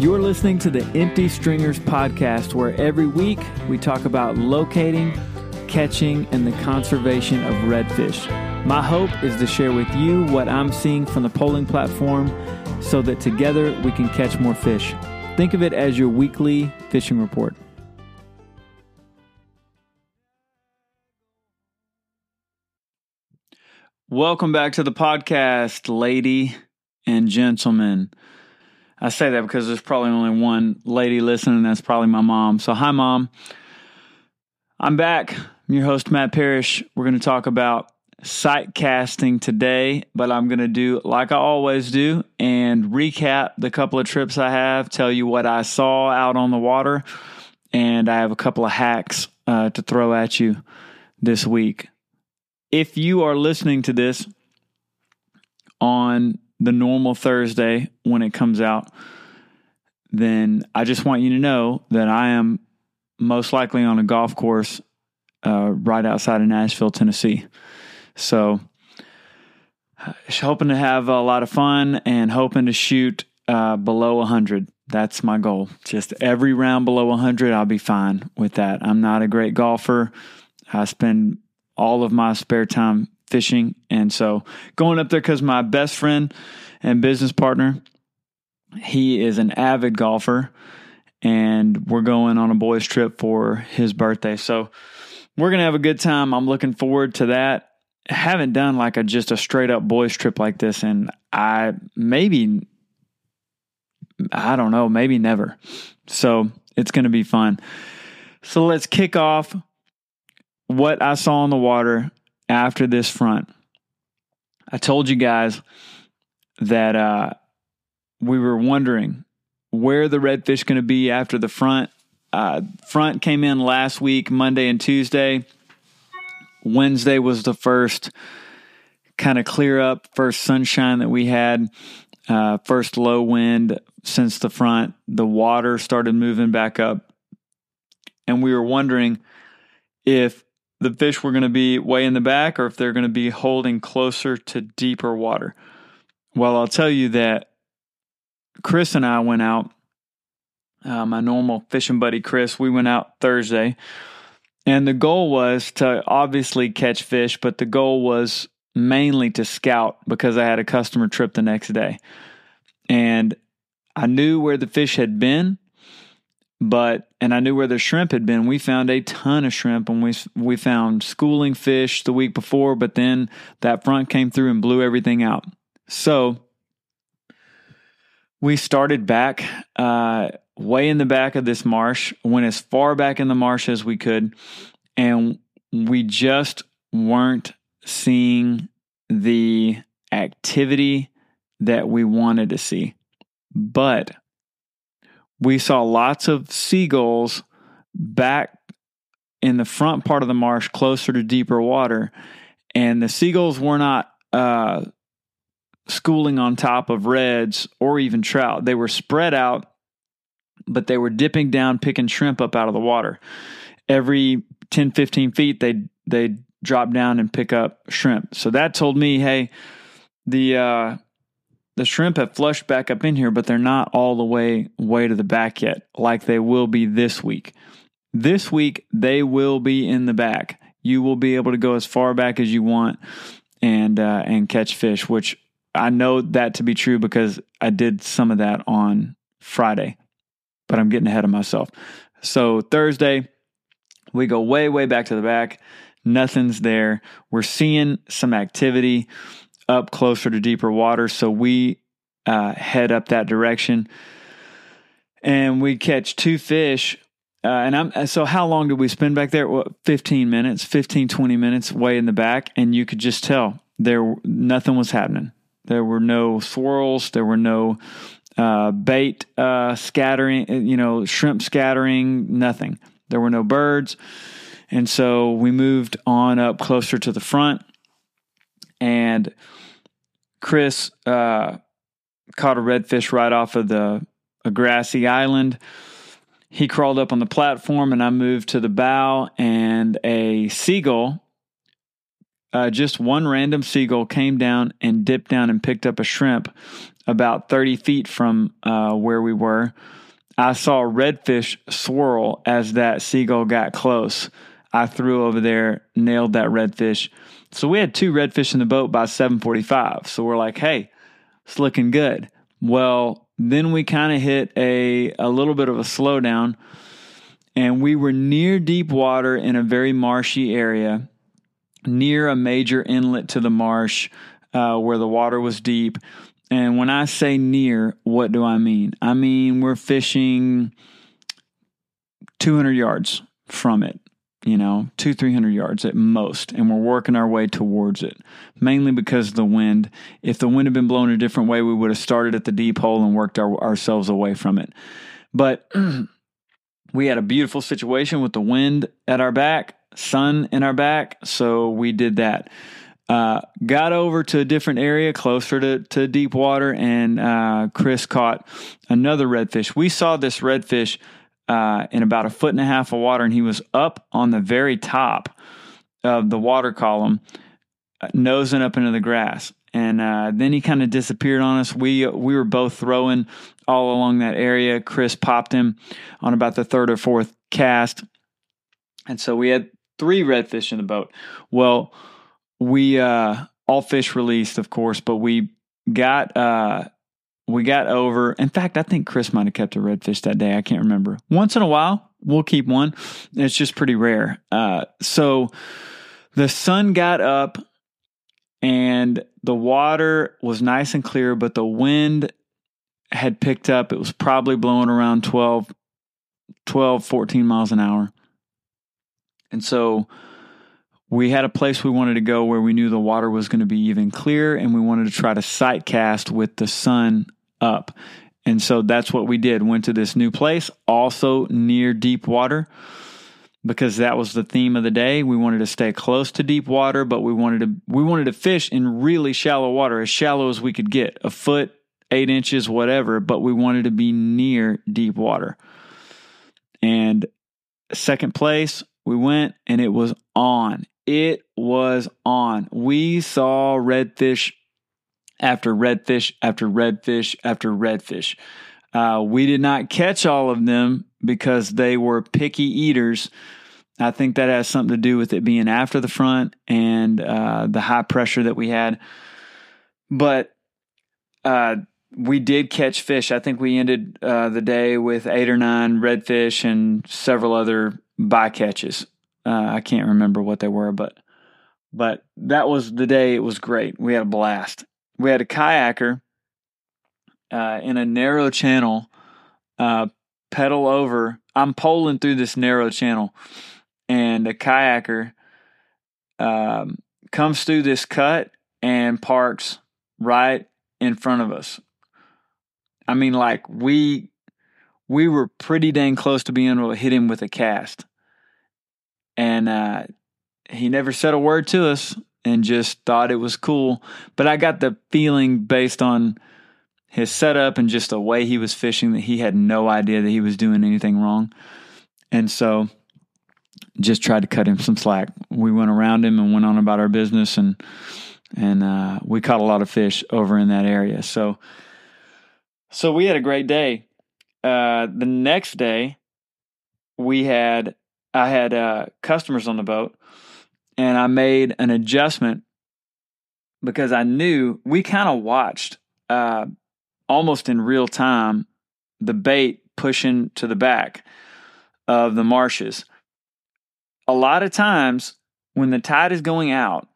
You're listening to the Empty Stringers podcast, where every week we talk about locating, catching, and the conservation of redfish. My hope is to share with you what I'm seeing from the poling platform so that together we can catch more fish. Think of it as your weekly fishing report. Welcome back to the podcast, lady and gentlemen. I say that because there's probably only one lady listening. That's probably my mom. So, hi, mom. I'm back. I'm your host, Matt Parrish. We're going to talk about sight casting today, but I'm going to do like I always do and recap the couple of trips I have, tell you what I saw out on the water, and I have a couple of hacks uh, to throw at you this week. If you are listening to this on the normal Thursday when it comes out, then I just want you to know that I am most likely on a golf course uh, right outside of Nashville, Tennessee. So, hoping to have a lot of fun and hoping to shoot uh, below 100. That's my goal. Just every round below 100, I'll be fine with that. I'm not a great golfer. I spend all of my spare time fishing. And so going up there because my best friend and business partner, he is an avid golfer, and we're going on a boys' trip for his birthday. So we're gonna have a good time. I'm looking forward to that. I haven't done like a just a straight up boys trip like this, and I maybe I don't know, maybe never. So it's gonna be fun. So let's kick off what I saw on the water after this front. I told you guys that uh, we were wondering where the redfish going to be after the front. Uh, front came in last week, Monday and Tuesday. Wednesday was the first kind of clear up, first sunshine that we had, uh, first low wind since the front. The water started moving back up. And we were wondering if the fish were going to be way in the back or if they're going to be holding closer to deeper water. Well, I'll tell you that Chris and I went out, uh, my normal fishing buddy Chris, we went out Thursday. And the goal was to obviously catch fish, but the goal was mainly to scout because I had a customer trip the next day. And I knew where the fish had been but and I knew where the shrimp had been. We found a ton of shrimp, and we we found schooling fish the week before, but then that front came through and blew everything out. So we started back uh, way in the back of this marsh, went as far back in the marsh as we could, and we just weren't seeing the activity that we wanted to see. But we saw lots of seagulls back in the front part of the marsh closer to deeper water. And the seagulls were not uh, schooling on top of reds or even trout. They were spread out, but they were dipping down, picking shrimp up out of the water. Every 10, 15 feet, they they drop down and pick up shrimp. So that told me, hey, the uh, the shrimp have flushed back up in here, but they're not all the way way to the back yet, like they will be this week. This week they will be in the back. You will be able to go as far back as you want and uh, and catch fish, which I know that to be true because I did some of that on Friday, but I'm getting ahead of myself. So Thursday, we go way way back to the back. Nothing's there. We're seeing some activity up closer to deeper water. So we uh, head up that direction and we catch two fish. Uh, and I'm so how long did we spend back there? Well, 15 minutes, 15, 20 minutes way in the back. And you could just tell there, nothing was happening. There were no swirls. There were no uh, bait uh, scattering, uh, you know, shrimp scattering, nothing. There were no birds. And so we moved on up closer to the front and Chris uh, caught a redfish right off of the a grassy island. He crawled up on the platform, and I moved to the bow, and a seagull uh, just one random seagull came down and dipped down and picked up a shrimp about 30 feet from uh, where we were. I saw a redfish swirl as that seagull got close. I threw over there, nailed that redfish. So we had two redfish in the boat by 7:45. So we're like, "Hey, it's looking good." Well, then we kind of hit a a little bit of a slowdown and we were near deep water in a very marshy area, near a major inlet to the marsh uh, where the water was deep. And when I say near, what do I mean? I mean we're fishing 200 yards from it, you know, two, 300 yards at most. And we're working our way towards it, mainly because of the wind. If the wind had been blowing a different way, we would have started at the deep hole and worked our, ourselves away from it. But we had a beautiful situation with the wind at our back, sun in our back. So we did that. Uh, got over to a different area closer to, to deep water, and uh, Chris caught another redfish. We saw this redfish uh, in about a foot and a half of water, and he was up on the very top of the water column, nosing up into the grass. And uh, then he kind of disappeared on us. We we were both throwing all along that area. Chris popped him on about the third or fourth cast, and so we had three redfish in the boat. Well we uh, all fish released, of course, but we got uh, we got over. In fact, I think Chris might have kept a redfish that day. I can't remember. Once in a while, we'll keep one. It's just pretty rare. Uh, so the sun got up and the water was nice and clear, but the wind had picked up. It was probably blowing around 12, 12 14 miles an hour. And so we had a place we wanted to go where we knew the water was going to be even clear and we wanted to try to sight cast with the sun up. And so that's what we did. Went to this new place, also near deep water, because that was the theme of the day. We wanted to stay close to deep water, but we wanted to we wanted to fish in really shallow water, as shallow as we could get, a foot, eight inches, whatever, but we wanted to be near deep water. And second place, we went and it was on. It was on. We saw redfish after redfish after redfish after redfish. Uh, we did not catch all of them because they were picky eaters. I think that has something to do with it being after the front and uh, the high pressure that we had. But uh, we did catch fish. I think we ended uh, the day with eight or nine redfish and several other bycatches. Uh, I can't remember what they were, but but that was the day. It was great. We had a blast. We had a kayaker uh, in a narrow channel uh, pedal over. I'm poling through this narrow channel, and a kayaker um, comes through this cut and parks right in front of us. I mean, like we we were pretty dang close to being able to hit him with a cast and uh, he never said a word to us and just thought it was cool. But I got the feeling based on his setup and just the way he was fishing that he had no idea that he was doing anything wrong. And so just tried to cut him some slack. We went around him and went on about our business and and uh, we caught a lot of fish over in that area. So so we had a great day. Uh, the next day we had I had uh, customers on the boat, and I made an adjustment because I knew we kind of watched uh, almost in real time the bait pushing to the back of the marshes. A lot of times when the tide is going out,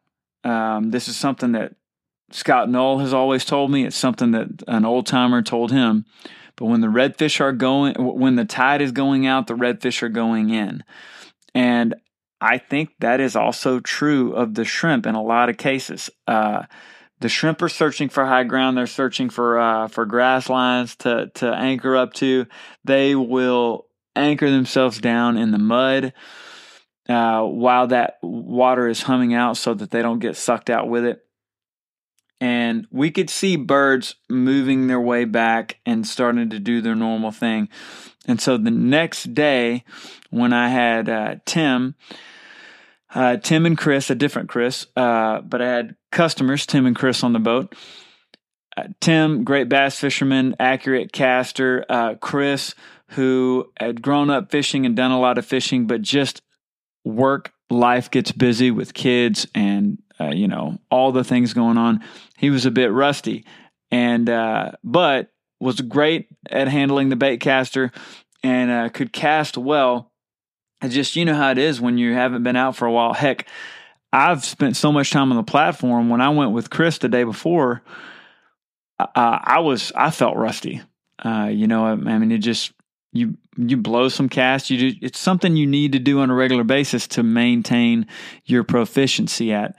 um, this is something that Scott Knoll has always told me. It's something that an old timer told him. But when the redfish are going, when the tide is going out, the redfish are going in. And I think that is also true of the shrimp in a lot of cases. Uh, the shrimp are searching for high ground. They're searching for uh, for grass lines to to anchor up to. They will anchor themselves down in the mud uh, while that water is humming out, so that they don't get sucked out with it and we could see birds moving their way back and starting to do their normal thing. And so the next day, when I had uh, Tim, uh, Tim and Chris, a different Chris, uh, but I had customers, Tim and Chris, on the boat. Uh, Tim, great bass fisherman, accurate caster. Uh, Chris, who had grown up fishing and done a lot of fishing, but just work life gets busy with kids and uh, you know all the things going on. He was a bit rusty, and uh, but was great at handling the bait caster and uh, could cast well. It's just you know how it is when you haven't been out for a while. Heck, I've spent so much time on the platform. When I went with Chris the day before, uh, I was I felt rusty. Uh, you know, I, I mean, it just you you blow some cast. You do, it's something you need to do on a regular basis to maintain your proficiency at.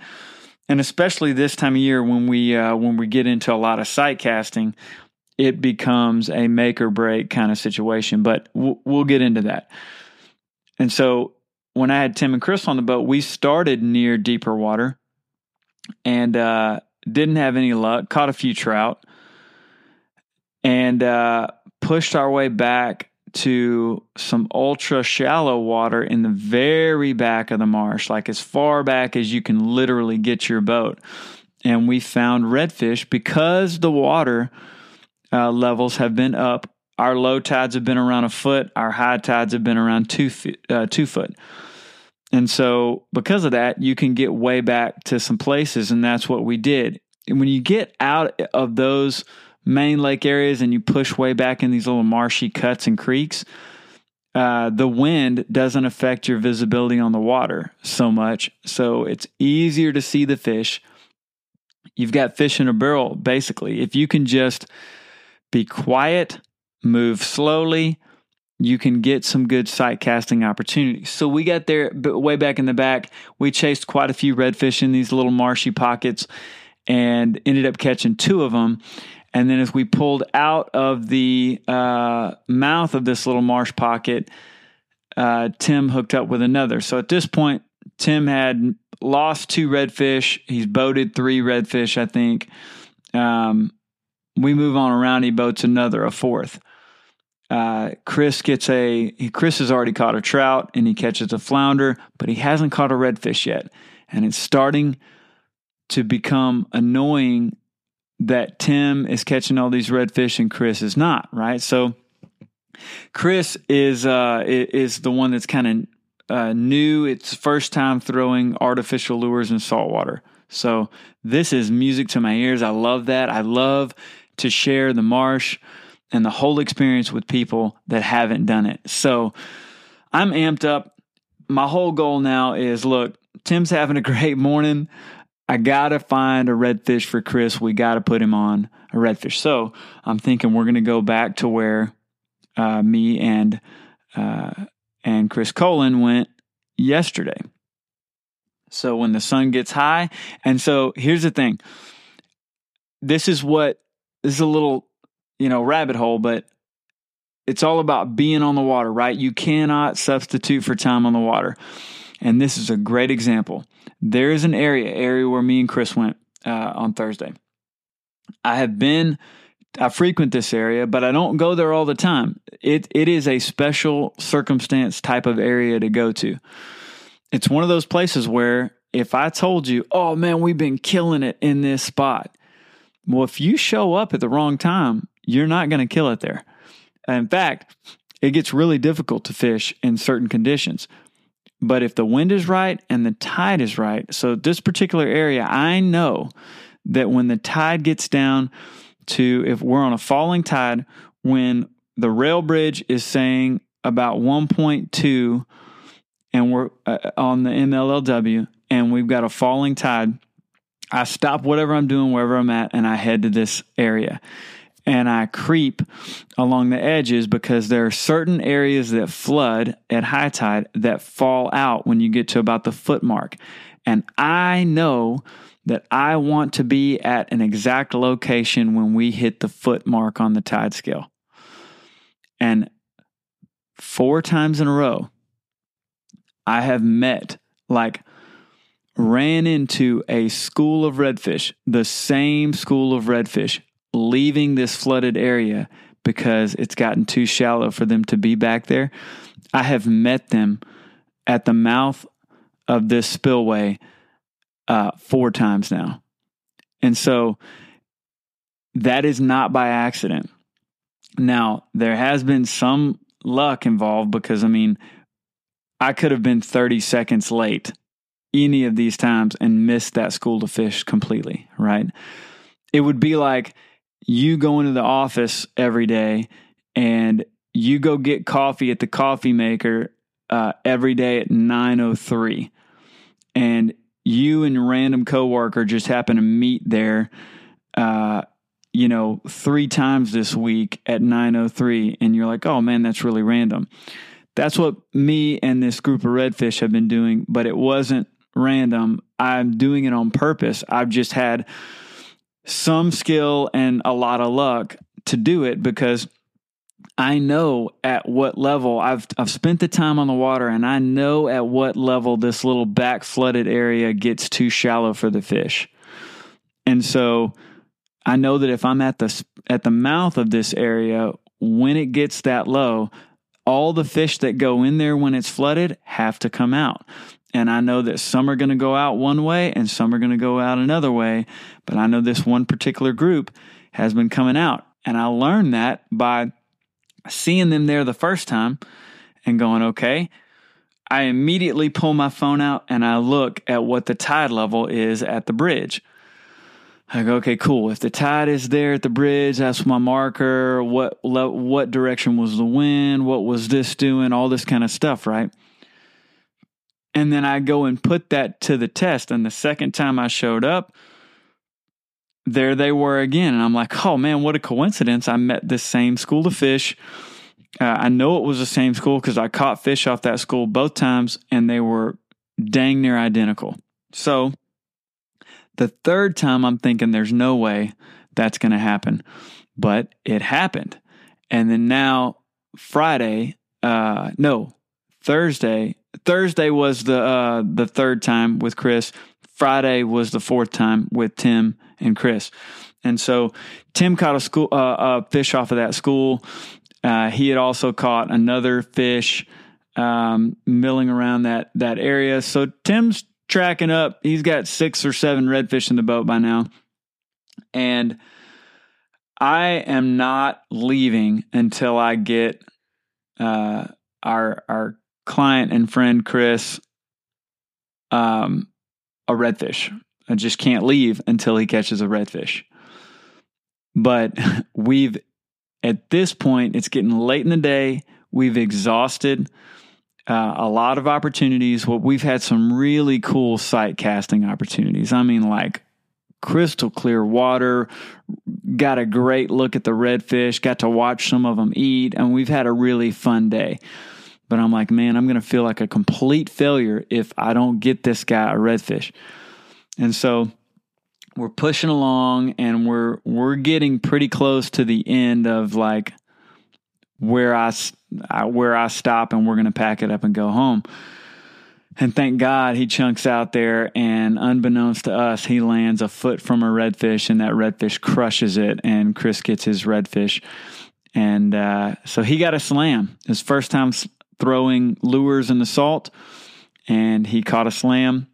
And especially this time of year when we uh, when we get into a lot of sight casting, it becomes a make or break kind of situation. But we'll, we'll get into that. And so when I had Tim and Chris on the boat, we started near deeper water and uh, didn't have any luck. Caught a few trout and uh, pushed our way back to some ultra shallow water in the very back of the marsh, like as far back as you can literally get your boat. And we found redfish because the water uh, levels have been up. Our low tides have been around a foot. Our high tides have been around two feet, uh, two foot. And so, because of that, you can get way back to some places, and that's what we did. And when you get out of those main lake areas and you push way back in these little marshy cuts and creeks, uh, the wind doesn't affect your visibility on the water so much. So it's easier to see the fish. You've got fish in a barrel, basically. If you can just be quiet, move slowly, you can get some good sight casting opportunities. So we got there way back in the back. We chased quite a few redfish in these little marshy pockets and ended up catching two of them. And then as we pulled out of the uh, mouth of this little marsh pocket, uh, Tim hooked up with another. So at this point, Tim had lost two redfish. He's boated three redfish, I think. Um, we move on around. He boats another, a fourth. Uh, Chris gets a. Chris has already caught a trout and he catches a flounder, but he hasn't caught a redfish yet, and it's starting to become annoying that Tim is catching all these redfish and Chris is not, right? So Chris is uh, is the one that's kind of uh, new. It's first time throwing artificial lures in saltwater. So this is music to my ears. I love that. I love to share the marsh and the whole experience with people that haven't done it. So I'm amped up. My whole goal now is look, Tim's having a great morning. I gotta find a redfish for Chris. We gotta put him on a redfish. So I'm thinking we're gonna go back to where uh, me and uh, and Chris Colin went yesterday. So when the sun gets high, and so here's the thing. This is what this is a little you know rabbit hole, but it's all about being on the water, right? You cannot substitute for time on the water. And this is a great example. There is an area, area where me and Chris went uh, on Thursday. I have been, I frequent this area, but I don't go there all the time. It it is a special circumstance type of area to go to. It's one of those places where if I told you, "Oh man, we've been killing it in this spot," well, if you show up at the wrong time, you're not going to kill it there. In fact, it gets really difficult to fish in certain conditions. But if the wind is right and the tide is right, so this particular area, I know that when the tide gets down to, if we're on a falling tide, when the rail bridge is saying about 1.2 and we're uh, on the MLLW and we've got a falling tide, I stop whatever I'm doing, wherever I'm at, and I head to this area and I creep along the edges because there are certain areas that flood at high tide that fall out when you get to about the foot mark. And I know that I want to be at an exact location when we hit the foot mark on the tide scale. And four times in a row, I have met, like, ran into a school of redfish, the same school of redfish leaving this flooded area because it's gotten too shallow for them to be back there. I have met them at the mouth of this spillway uh, four times now. And so that is not by accident. Now, there has been some luck involved because, I mean, I could have been 30 seconds late any of these times and missed that school to fish completely, right? It would be like you go into the office every day and you go get coffee at the coffee maker uh, every day at 9.03 and you and random coworker just happen to meet there uh, you know three times this week at 9.03 and you're like oh man that's really random. That's what me and this group of redfish have been doing but it wasn't random. I'm doing it on purpose. I've just had some skill and a lot of luck to do it because I know at what level I've I've spent the time on the water and I know at what level this little back flooded area gets too shallow for the fish. And so I know that if I'm at the at the mouth of this area when it gets that low, all the fish that go in there when it's flooded have to come out. And I know that some are going to go out one way and some are going to go out another way, but I know this one particular group has been coming out. And I learned that by seeing them there the first time and going, okay, I immediately pull my phone out and I look at what the tide level is at the bridge. I go, okay, cool. If the tide is there at the bridge, that's my marker. What what direction was the wind? What was this doing? All this kind of stuff, right? And then I go and put that to the test. And the second time I showed up, there they were again. And I'm like, oh man, what a coincidence. I met this same school of fish. Uh, I know it was the same school because I caught fish off that school both times and they were dang near identical. So the third time, I'm thinking there's no way that's going to happen. But it happened. And then now, Friday, uh, no, Thursday, Thursday was the uh, the third time with Chris. Friday was the fourth time with Tim and Chris. And so Tim caught a school uh, a fish off of that school. Uh, he had also caught another fish um, milling around that that area. So Tim's tracking up. He's got six or seven redfish in the boat by now, and I am not leaving until I get uh, our our client and friend Chris um, a redfish. I just can't leave until he catches a redfish. But we've, at this point, it's getting late in the day. We've exhausted uh, a lot of opportunities. Well, we've had some really cool sight casting opportunities. I mean, like crystal clear water, got a great look at the redfish, got to watch some of them eat, and we've had a really fun day. But I'm like, man, I'm going to feel like a complete failure if I don't get this guy a redfish. And so we're pushing along and we're we're getting pretty close to the end of like where I where I stop and we're going to pack it up and go home. And thank God he chunks out there, and unbeknownst to us, he lands a foot from a redfish, and that redfish crushes it, and Chris gets his redfish. And uh, so he got a slam. His first time throwing lures in the salt, and he caught a slam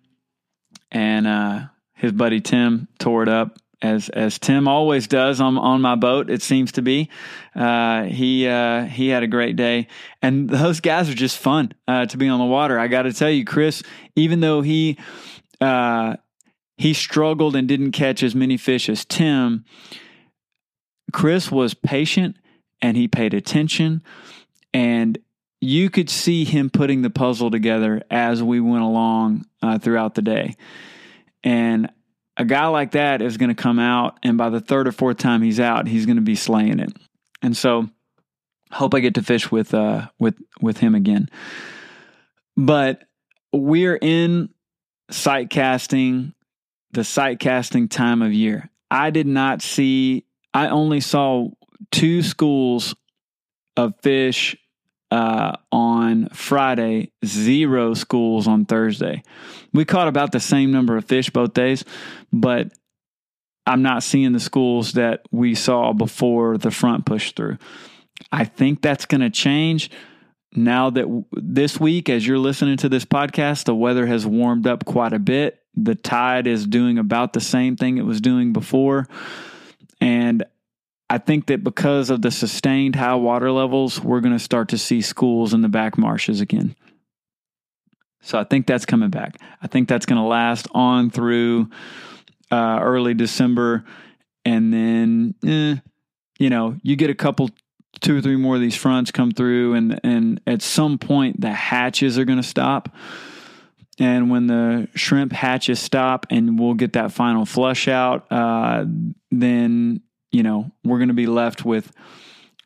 and uh, his buddy Tim tore it up as as Tim always does on on my boat. It seems to be. Uh, he uh, he had a great day, and those guys are just fun uh, to be on the water. I got to tell you, Chris, even though he uh, he struggled and didn't catch as many fish as Tim, Chris was patient and he paid attention, and you could see him putting the puzzle together as we went along uh, throughout the day. And a guy like that is going to come out, and by the third or fourth time he's out, he's going to be slaying it. And so, hope I get to fish with uh, with with him again. But we're in sight casting, the sight casting time of year. I did not see. I only saw two schools of fish uh, on Friday, zero schools on Thursday. We caught about the same number of fish both days, but I'm not seeing the schools that we saw before the front push through. I think that's going to change. now that w- this week, as you're listening to this podcast, the weather has warmed up quite a bit. The tide is doing about the same thing it was doing before. And I think that because of the sustained high water levels, we're going to start to see schools in the back marshes again. So I think that's coming back. I think that's going to last on through uh, early December. And then, eh, you know, you get a couple, two or three more of these fronts come through, and, and at some point, the hatches are going to stop. And when the shrimp hatches stop and we'll get that final flush out, uh, then, you know, we're going to be left with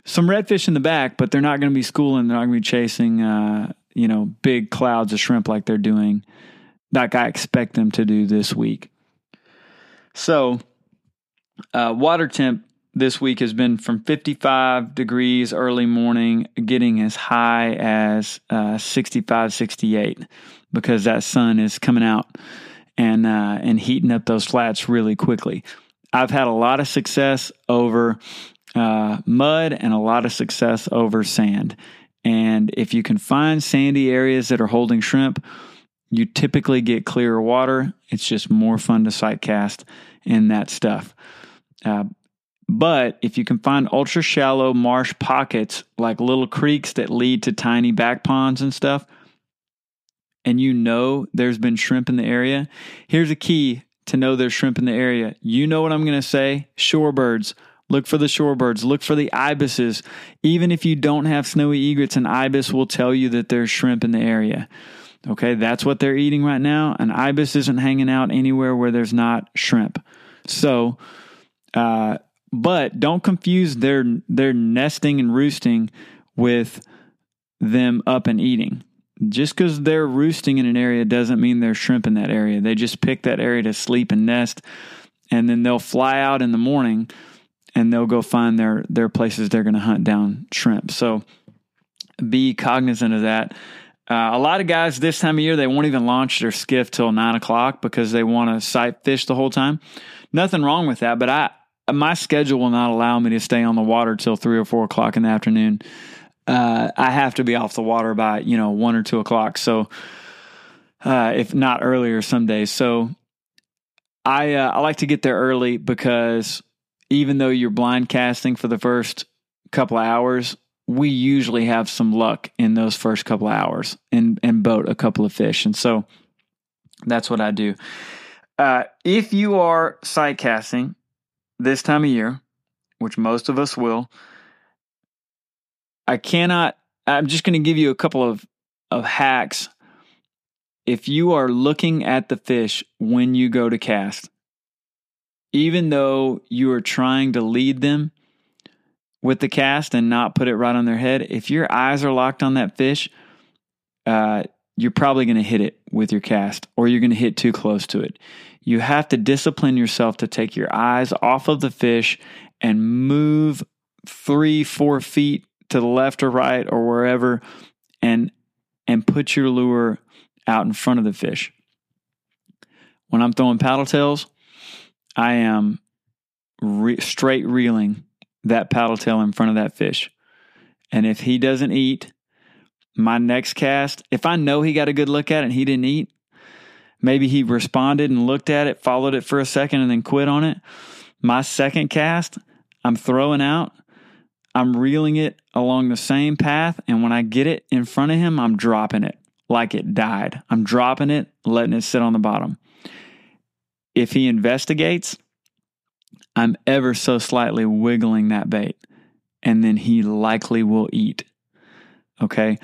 some redfish in the back, but they're not going to be schooling. They're not going to be chasing, uh, you know, big clouds of shrimp like they're doing, like I expect them to do this week. So, uh, water temp this week has been from 55 degrees early morning, getting as high as uh, 65, 68, because that sun is coming out and uh, and heating up those flats really quickly. I've had a lot of success over uh, mud and a lot of success over sand. And if you can find sandy areas that are holding shrimp, you typically get clearer water. It's just more fun to sight cast in that stuff. Uh, but if you can find ultra shallow marsh pockets like little creeks that lead to tiny back ponds and stuff, and you know there's been shrimp in the area, here's a key to know there's shrimp in the area. You know what I'm going to say? Shorebirds. Look for the shorebirds. Look for the ibises. Even if you don't have snowy egrets, an ibis will tell you that there's shrimp in the area. Okay, that's what they're eating right now. An ibis isn't hanging out anywhere where there's not shrimp. So, uh, but don't confuse their their nesting and roosting with them up and eating. Just because they're roosting in an area doesn't mean there's shrimp in that area. They just pick that area to sleep and nest, and then they'll fly out in the morning and they'll go find their their places they're going to hunt down shrimp. So be cognizant of that. Uh, a lot of guys this time of year they won't even launch their skiff till nine o'clock because they want to sight fish the whole time. Nothing wrong with that, but I my schedule will not allow me to stay on the water till three or four o'clock in the afternoon. Uh, I have to be off the water by you know one or two o'clock. So uh, if not earlier, some days. So I uh, I like to get there early because even though you're blind casting for the first couple of hours, we usually have some luck in those first couple of hours and, and boat a couple of fish. And so that's what I do. Uh, if you are sight casting this time of year, which most of us will, I cannot, I'm just going to give you a couple of, of hacks. If you are looking at the fish when you go to cast, even though you are trying to lead them with the cast and not put it right on their head, if your eyes are locked on that fish, uh, you're probably going to hit it with your cast or you're going to hit too close to it. You have to discipline yourself to take your eyes off of the fish and move three, four feet to the left or right or wherever and and put your lure out in front of the fish. When I'm throwing paddle tails, I am re- straight reeling that paddle tail in front of that fish. And if he doesn't eat, my next cast, if I know he got a good look at it and he didn't eat, maybe he responded and looked at it, followed it for a second, and then quit on it. My second cast, I'm throwing out, I'm reeling it along the same path. And when I get it in front of him, I'm dropping it like it died. I'm dropping it, letting it sit on the bottom. If he investigates, I'm ever so slightly wiggling that bait, and then he likely will eat. Okay.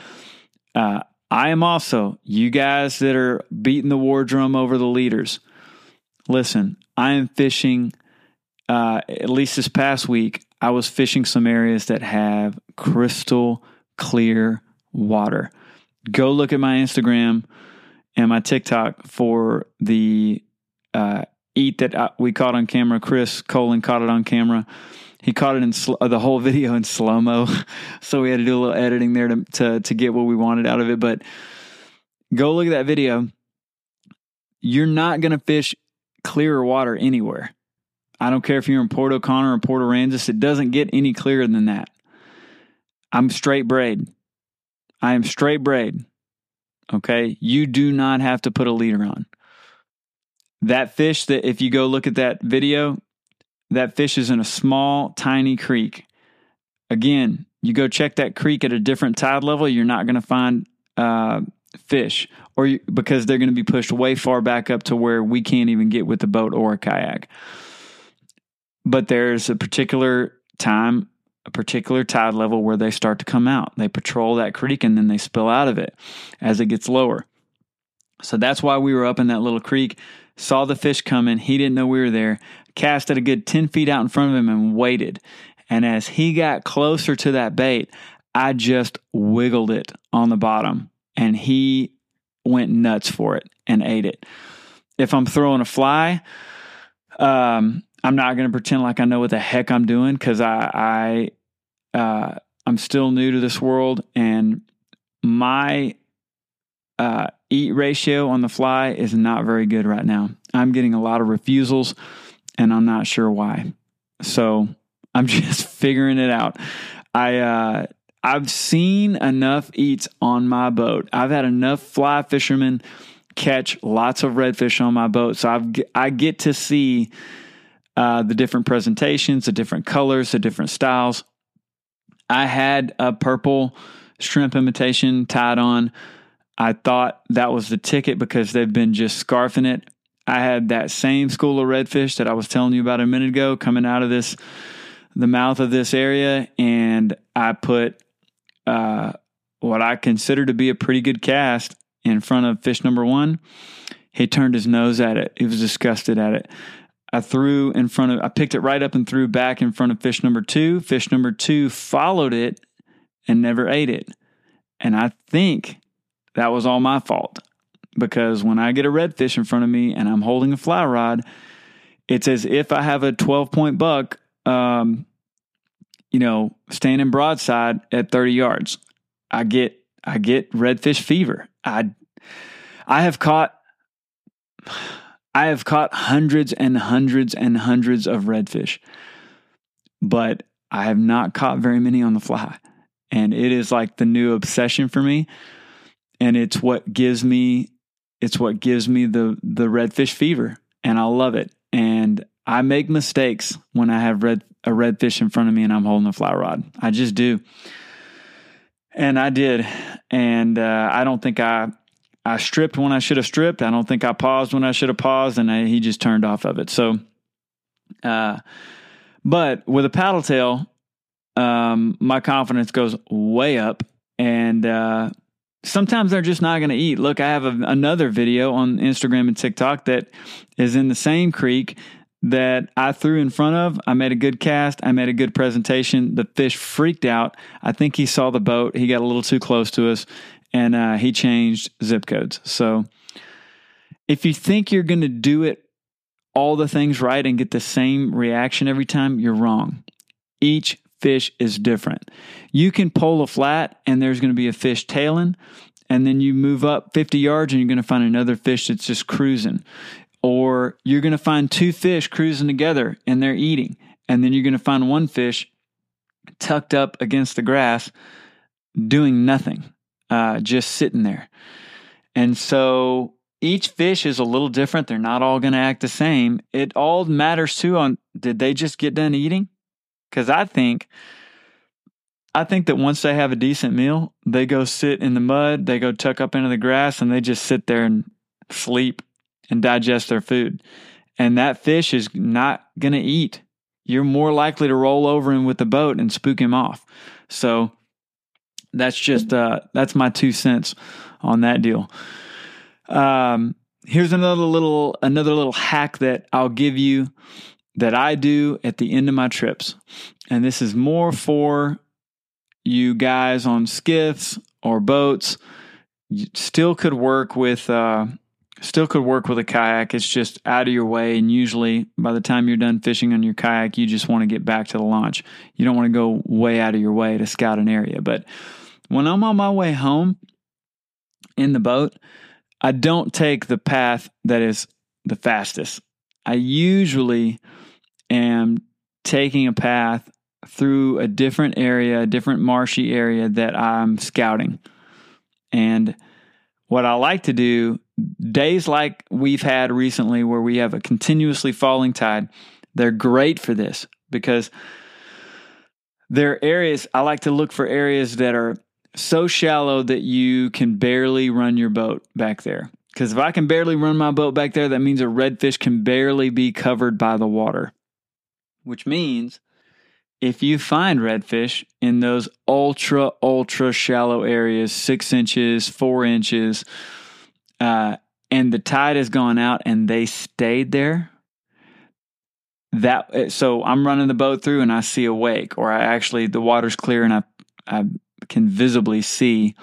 Uh, I am also, you guys that are beating the war drum over the leaders, listen, I am fishing, uh, at least this past week, I was fishing some areas that have crystal clear water. Go look at my Instagram and my TikTok for the uh, eat that uh, we caught on camera. Chris Colin caught it on camera. He caught it in sl- uh, the whole video in slow mo, so we had to do a little editing there to, to to get what we wanted out of it. But go look at that video. You're not gonna fish clearer water anywhere. I don't care if you're in Port O'Connor or Port Aransas. It doesn't get any clearer than that. I'm straight braid. I am straight braid. Okay. You do not have to put a leader on. That fish that, if you go look at that video, that fish is in a small, tiny creek. Again, you go check that creek at a different tide level, you're not going to find uh, fish, or you, because they're going to be pushed way far back up to where we can't even get with the boat or a kayak. But there's a particular time, a particular tide level where they start to come out. They patrol that creek and then they spill out of it as it gets lower. So that's why we were up in that little creek, saw the fish coming. He didn't know we were there, cast it a good 10 feet out in front of him and waited. And as he got closer to that bait, I just wiggled it on the bottom and he went nuts for it and ate it. If I'm throwing a fly, um, I'm not going to pretend like I know what the heck I'm doing because I, I, uh, I'm still new to this world, and my uh, eat ratio on the fly is not very good right now. I'm getting a lot of refusals, and I'm not sure why. So I'm just figuring it out. I uh, I've seen enough eats on my boat. I've had enough fly fishermen catch lots of redfish on my boat, so I've I get to see uh, the different presentations, the different colors, the different styles. I had a purple shrimp imitation tied on. I thought that was the ticket because they've been just scarfing it. I had that same school of redfish that I was telling you about a minute ago coming out of this, the mouth of this area, and I put uh, what I consider to be a pretty good cast in front of fish number one. He turned his nose at it. He was disgusted at it. I threw in front of, I picked it right up and threw back in front of fish number two. Fish number two followed it and never ate it. And I think that was all my fault because when I get a redfish in front of me and I'm holding a fly rod, it's as if I have a 12 point buck, um, you know, standing broadside at 30 yards. I get, I get redfish fever. I, I have caught, I have caught hundreds and hundreds and hundreds of redfish, but I have not caught very many on the fly. And it is like the new obsession for me. And it's what gives me it's what gives me the the redfish fever. And I love it. And I make mistakes when I have red a redfish in front of me and I'm holding a fly rod. I just do. And I did. And uh, I don't think I I stripped when I should have stripped. I don't think I paused when I should have paused, and I, he just turned off of it. So, uh, but with a paddle tail, um, my confidence goes way up, and uh, sometimes they're just not going to eat. Look, I have a, another video on Instagram and TikTok that is in the same creek that I threw in front of. I made a good cast. I made a good presentation. The fish freaked out. I think he saw the boat. He got a little too close to us and uh, he changed zip codes. So if you think you're going to do it all the things right and get the same reaction every time, you're wrong. Each fish is different. You can pull a flat and there's going to be a fish tailing, and then you move up 50 yards and you're going to find another fish that's just cruising. Or you're going to find two fish cruising together and they're eating. And then you're going to find one fish tucked up against the grass doing nothing uh, just sitting there. And so each fish is a little different. They're not all going to act the same. It all matters too on did they just get done eating? Because I think, I think that once they have a decent meal, they go sit in the mud, they go tuck up into the grass, and they just sit there and sleep and digest their food. And that fish is not going to eat. You're more likely to roll over him with the boat and spook him off. So that's just uh, that's my two cents on that deal. Um, here's another little another little hack that I'll give you that I do at the end of my trips, and this is more for you guys on skiffs or boats. Still could work with uh, still could work with a kayak. It's just out of your way, and usually by the time you're done fishing on your kayak, you just want to get back to the launch. You don't want to go way out of your way to scout an area, but when I'm on my way home in the boat, I don't take the path that is the fastest. I usually am taking a path through a different area, a different marshy area that I'm scouting. And what I like to do, days like we've had recently where we have a continuously falling tide, they're great for this because there are areas, I like to look for areas that are so shallow that you can barely run your boat back there. Because if I can barely run my boat back there, that means a redfish can barely be covered by the water. Which means if you find redfish in those ultra, ultra shallow areas, six inches, four inches, uh, and the tide has gone out and they stayed there, that so I'm running the boat through and I see a wake, or I actually the water's clear and I I can visibly see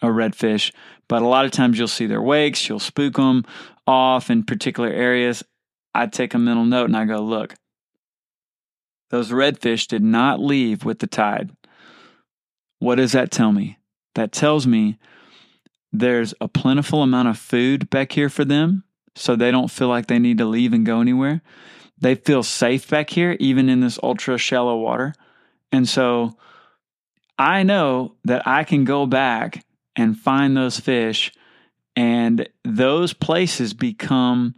a redfish. But a lot of times you'll see their wakes, you'll spook them off in particular areas. I take a mental note and I go, look, those redfish did not leave with the tide. What does that tell me? That tells me there's a plentiful amount of food back here for them, so they don't feel like they need to leave and go anywhere. They feel safe back here, even in this ultra shallow water. And so I know that I can go back and find those fish, and those places become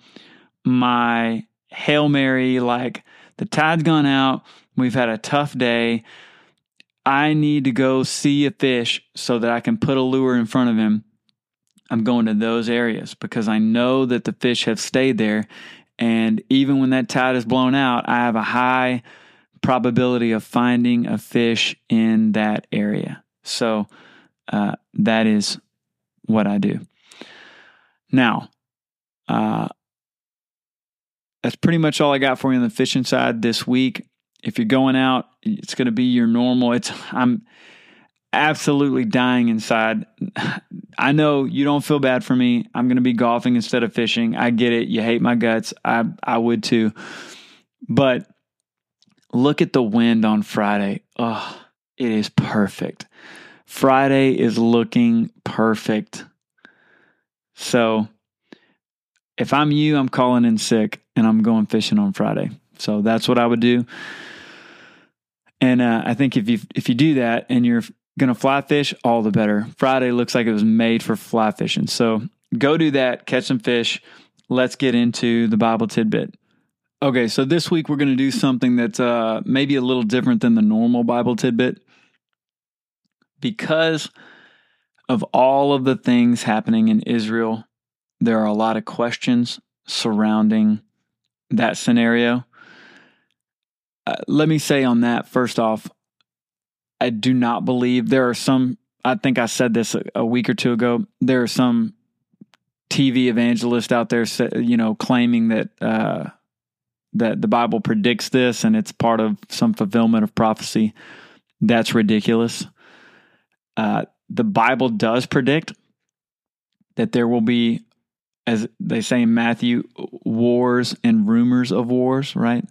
my Hail Mary like the tide's gone out, we've had a tough day. I need to go see a fish so that I can put a lure in front of him. I'm going to those areas because I know that the fish have stayed there. And even when that tide is blown out, I have a high probability of finding a fish in that area. So uh, that is what I do. Now, uh, that's pretty much all I got for you on the fishing side this week. If you're going out, it's going to be your normal. It's I'm absolutely dying inside. I know you don't feel bad for me. I'm going to be golfing instead of fishing. I get it. You hate my guts. I I would too. But Look at the wind on Friday. Oh, it is perfect. Friday is looking perfect. So if I'm you, I'm calling in sick and I'm going fishing on Friday. So that's what I would do. And uh, I think if you if you do that and you're gonna fly fish, all the better. Friday looks like it was made for fly fishing. So go do that, catch some fish. Let's get into the Bible tidbit. Okay, so this week we're going to do something that's uh, maybe a little different than the normal Bible tidbit. Because of all of the things happening in Israel, there are a lot of questions surrounding that scenario. Uh, let me say on that, first off, I do not believe there are some, I think I said this a, a week or two ago, there are some TV evangelists out there, you know, claiming that. Uh, that the Bible predicts this and it's part of some fulfillment of prophecy. That's ridiculous. Uh, the Bible does predict that there will be, as they say in Matthew, wars and rumors of wars, right?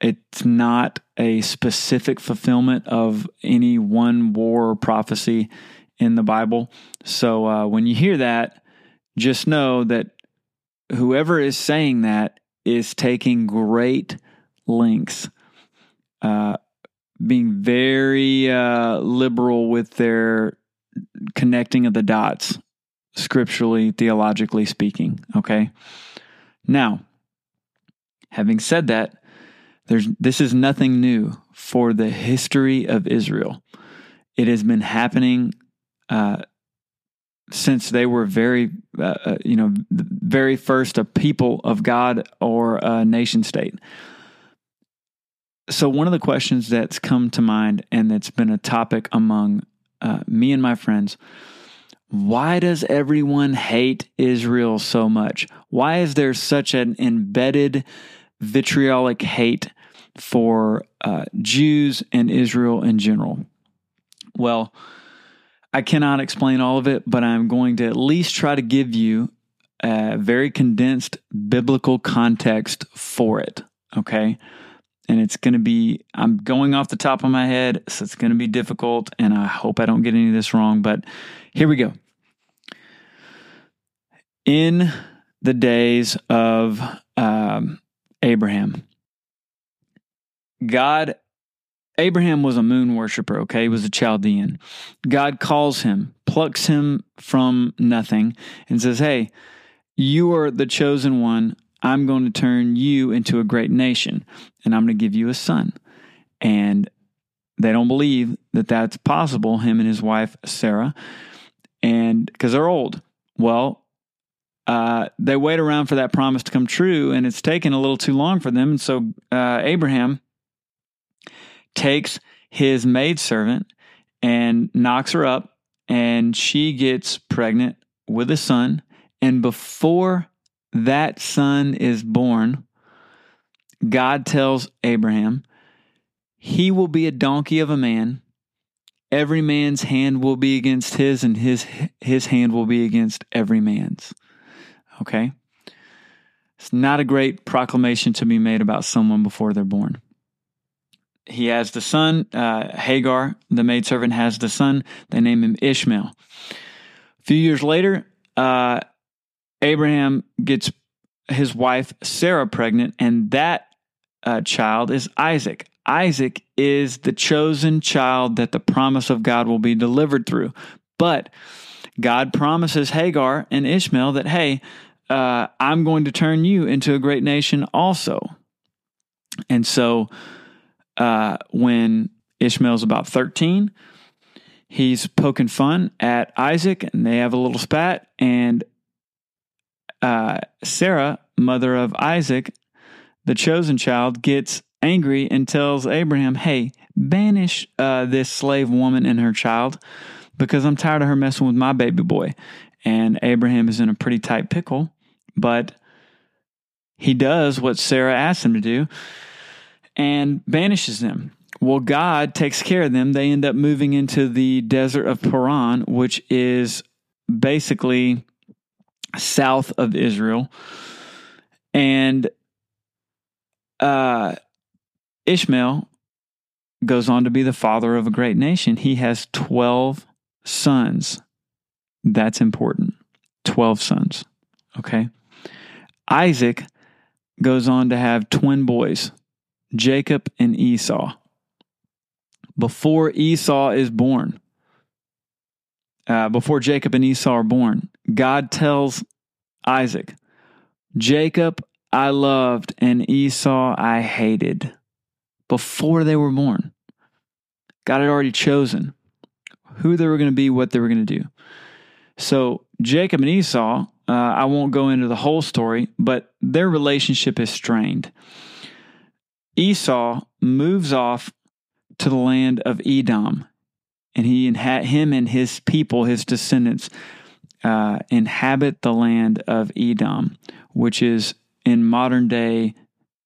It's not a specific fulfillment of any one war or prophecy in the Bible. So uh, when you hear that, just know that whoever is saying that is taking great lengths, uh, being very uh, liberal with their connecting of the dots, scripturally, theologically speaking. Okay. Now, having said that, there's this is nothing new for the history of Israel. It has been happening uh, since they were very, uh, uh you know, very first a people of God or a nation state. So, one of the questions that's come to mind and that's been a topic among uh, me and my friends why does everyone hate Israel so much? Why is there such an embedded vitriolic hate for uh, Jews and Israel in general? Well, I cannot explain all of it, but I'm going to at least try to give you a very condensed biblical context for it. Okay. And it's going to be, I'm going off the top of my head, so it's going to be difficult. And I hope I don't get any of this wrong, but here we go. In the days of um, Abraham, God Abraham was a moon worshiper, okay? He was a Chaldean. God calls him, plucks him from nothing, and says, Hey, you are the chosen one. I'm going to turn you into a great nation, and I'm going to give you a son. And they don't believe that that's possible, him and his wife, Sarah, and because they're old. Well, uh, they wait around for that promise to come true, and it's taken a little too long for them. And so uh, Abraham takes his maidservant and knocks her up, and she gets pregnant with a son. And before that son is born, God tells Abraham, He will be a donkey of a man. Every man's hand will be against his, and his, his hand will be against every man's. Okay? It's not a great proclamation to be made about someone before they're born. He has the son, uh, Hagar, the maidservant, has the son. They name him Ishmael. A few years later, uh, Abraham gets his wife Sarah pregnant, and that uh, child is Isaac. Isaac is the chosen child that the promise of God will be delivered through. But God promises Hagar and Ishmael that, hey, uh, I'm going to turn you into a great nation also. And so uh, when Ishmael's about 13, he's poking fun at Isaac and they have a little spat. And uh, Sarah, mother of Isaac, the chosen child, gets angry and tells Abraham, Hey, banish uh, this slave woman and her child because I'm tired of her messing with my baby boy. And Abraham is in a pretty tight pickle but he does what Sarah asked him to do and banishes them. Well, God takes care of them. They end up moving into the desert of Paran, which is basically south of Israel. And uh, Ishmael goes on to be the father of a great nation. He has 12 sons. That's important. 12 sons. Okay. Isaac goes on to have twin boys, Jacob and Esau. Before Esau is born, uh, before Jacob and Esau are born, God tells Isaac, Jacob I loved and Esau I hated. Before they were born, God had already chosen who they were going to be, what they were going to do. So Jacob and Esau uh, I won't go into the whole story, but their relationship is strained. Esau moves off to the land of Edom, and he inha- him and his people, his descendants, uh, inhabit the land of Edom, which is in modern day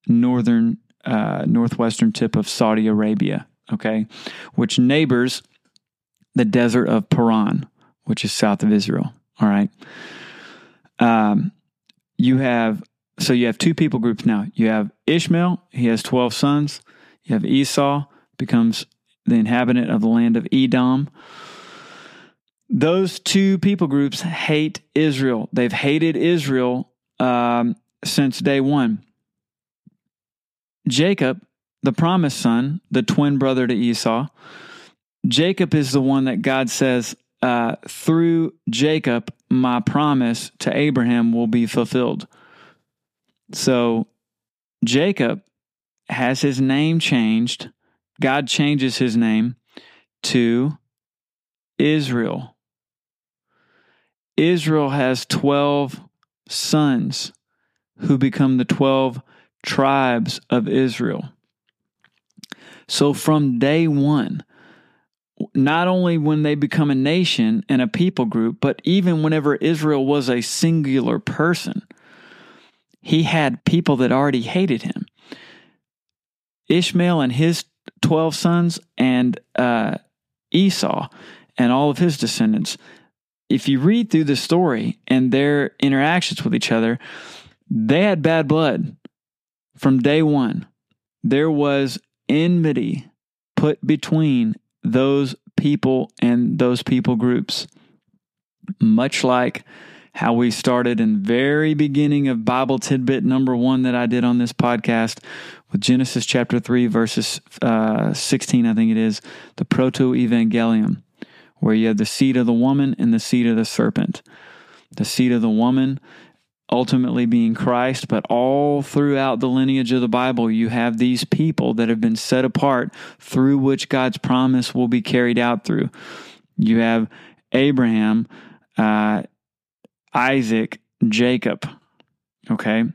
northern uh, northwestern tip of Saudi Arabia. Okay, which neighbors the desert of Paran, which is south of Israel. All right. Um, you have so you have two people groups now. You have Ishmael, he has 12 sons. You have Esau, becomes the inhabitant of the land of Edom. Those two people groups hate Israel. They've hated Israel um, since day one. Jacob, the promised son, the twin brother to Esau, Jacob is the one that God says, uh, through Jacob, my promise to Abraham will be fulfilled. So Jacob has his name changed. God changes his name to Israel. Israel has 12 sons who become the 12 tribes of Israel. So from day one, not only when they become a nation and a people group, but even whenever Israel was a singular person, he had people that already hated him. Ishmael and his 12 sons, and uh, Esau and all of his descendants. If you read through the story and their interactions with each other, they had bad blood from day one. There was enmity put between those people and those people groups. Much like how we started in very beginning of Bible tidbit number one that I did on this podcast with Genesis chapter 3, verses uh, uh, 16, I think it is, the Proto Evangelium, where you have the seed of the woman and the seed of the serpent. The seed of the woman ultimately being Christ, but all throughout the lineage of the Bible, you have these people that have been set apart through which God's promise will be carried out through. You have Abraham, uh, Isaac, Jacob. Okay.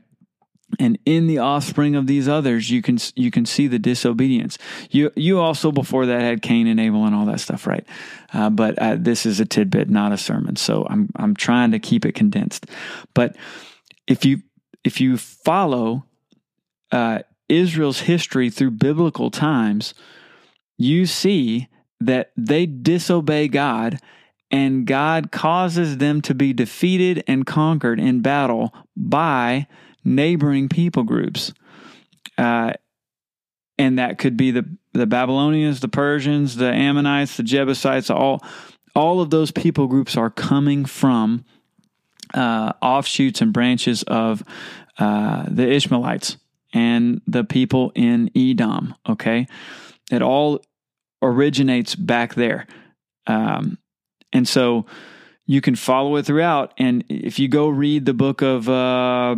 And in the offspring of these others, you can you can see the disobedience. You you also before that had Cain and Abel and all that stuff, right? Uh, but uh, this is a tidbit, not a sermon, so I'm I'm trying to keep it condensed. But if you if you follow uh, Israel's history through biblical times, you see that they disobey God and God causes them to be defeated and conquered in battle by neighboring people groups. Uh, and that could be the, the Babylonians, the Persians, the Ammonites, the Jebusites, all, all of those people groups are coming from uh, offshoots and branches of uh, the Ishmaelites and the people in Edom. Okay. It all originates back there. Um, and so you can follow it throughout. And if you go read the book of uh,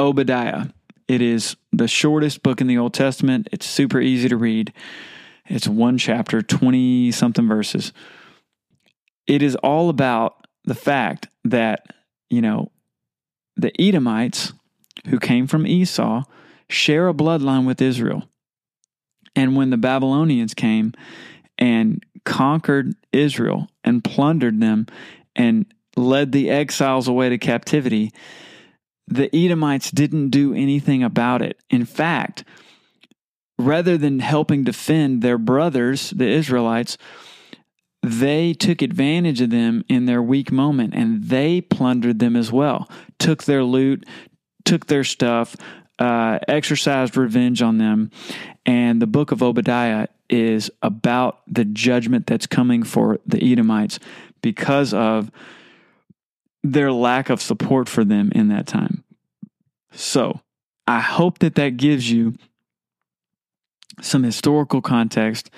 Obadiah, it is the shortest book in the Old Testament. It's super easy to read. It's one chapter, 20 something verses. It is all about the fact that, you know, the Edomites who came from Esau share a bloodline with Israel. And when the Babylonians came and conquered Israel and plundered them and led the exiles away to captivity, the Edomites didn't do anything about it. In fact, rather than helping defend their brothers, the Israelites, they took advantage of them in their weak moment and they plundered them as well, took their loot, took their stuff, uh, exercised revenge on them. And the book of Obadiah is about the judgment that's coming for the Edomites because of their lack of support for them in that time. So I hope that that gives you some historical context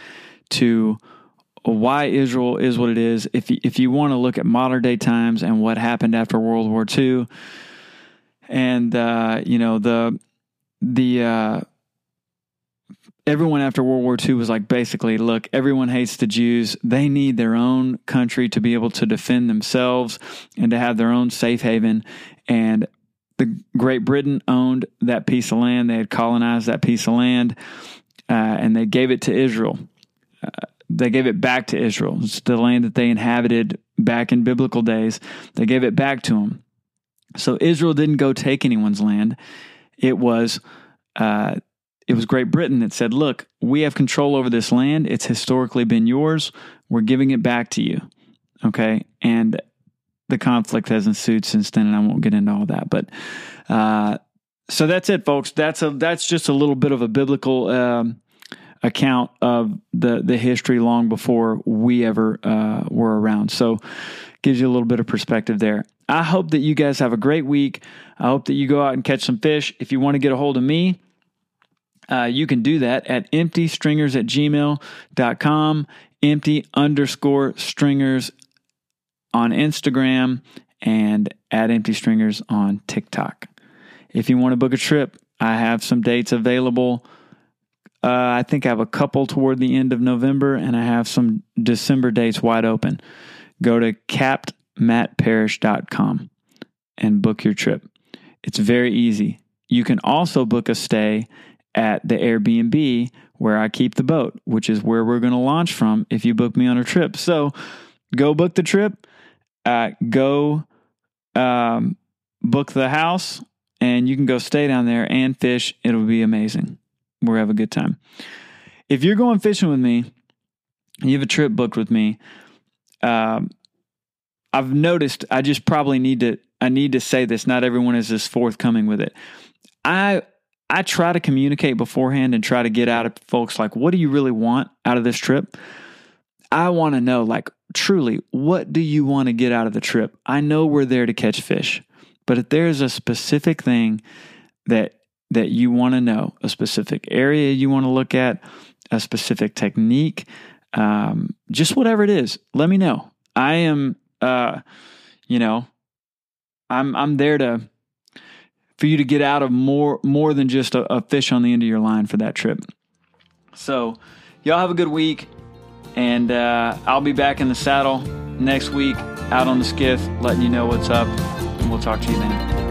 to why Israel is what it is. If you, if you want to look at modern day times and what happened after World War II, and uh, you know the the uh, everyone after World War II was like basically, look, everyone hates the Jews. They need their own country to be able to defend themselves and to have their own safe haven. And the Great Britain owned that piece of land. They had colonized that piece of land, uh, and they gave it to Israel. Uh, they gave it back to Israel. It's the land that they inhabited back in biblical days. They gave it back to them. So Israel didn't go take anyone's land. It was uh, it was Great Britain that said, "Look, we have control over this land. It's historically been yours. We're giving it back to you." Okay, and the conflict has ensued since then, and I won't get into all that. But uh, so that's it, folks. That's a that's just a little bit of a biblical um, account of the the history long before we ever uh, were around. So gives you a little bit of perspective there. I hope that you guys have a great week. I hope that you go out and catch some fish. If you want to get a hold of me, uh, you can do that at emptystringers at gmail.com, empty underscore stringers on Instagram, and at empty stringers on TikTok. If you want to book a trip, I have some dates available. Uh, I think I have a couple toward the end of November, and I have some December dates wide open. Go to captmattparrish.com and book your trip. It's very easy. You can also book a stay at the Airbnb where I keep the boat, which is where we're going to launch from if you book me on a trip. So go book the trip, uh, go um, book the house, and you can go stay down there and fish. It'll be amazing. We'll have a good time. If you're going fishing with me, you have a trip booked with me. Um, I've noticed I just probably need to I need to say this. Not everyone is as forthcoming with it. I I try to communicate beforehand and try to get out of folks like, what do you really want out of this trip? I want to know, like, truly, what do you want to get out of the trip? I know we're there to catch fish, but if there's a specific thing that that you want to know, a specific area you want to look at, a specific technique, um, just whatever it is, let me know. I am, uh, you know, I'm I'm there to for you to get out of more more than just a, a fish on the end of your line for that trip. So, y'all have a good week, and uh, I'll be back in the saddle next week out on the skiff, letting you know what's up. And we'll talk to you then.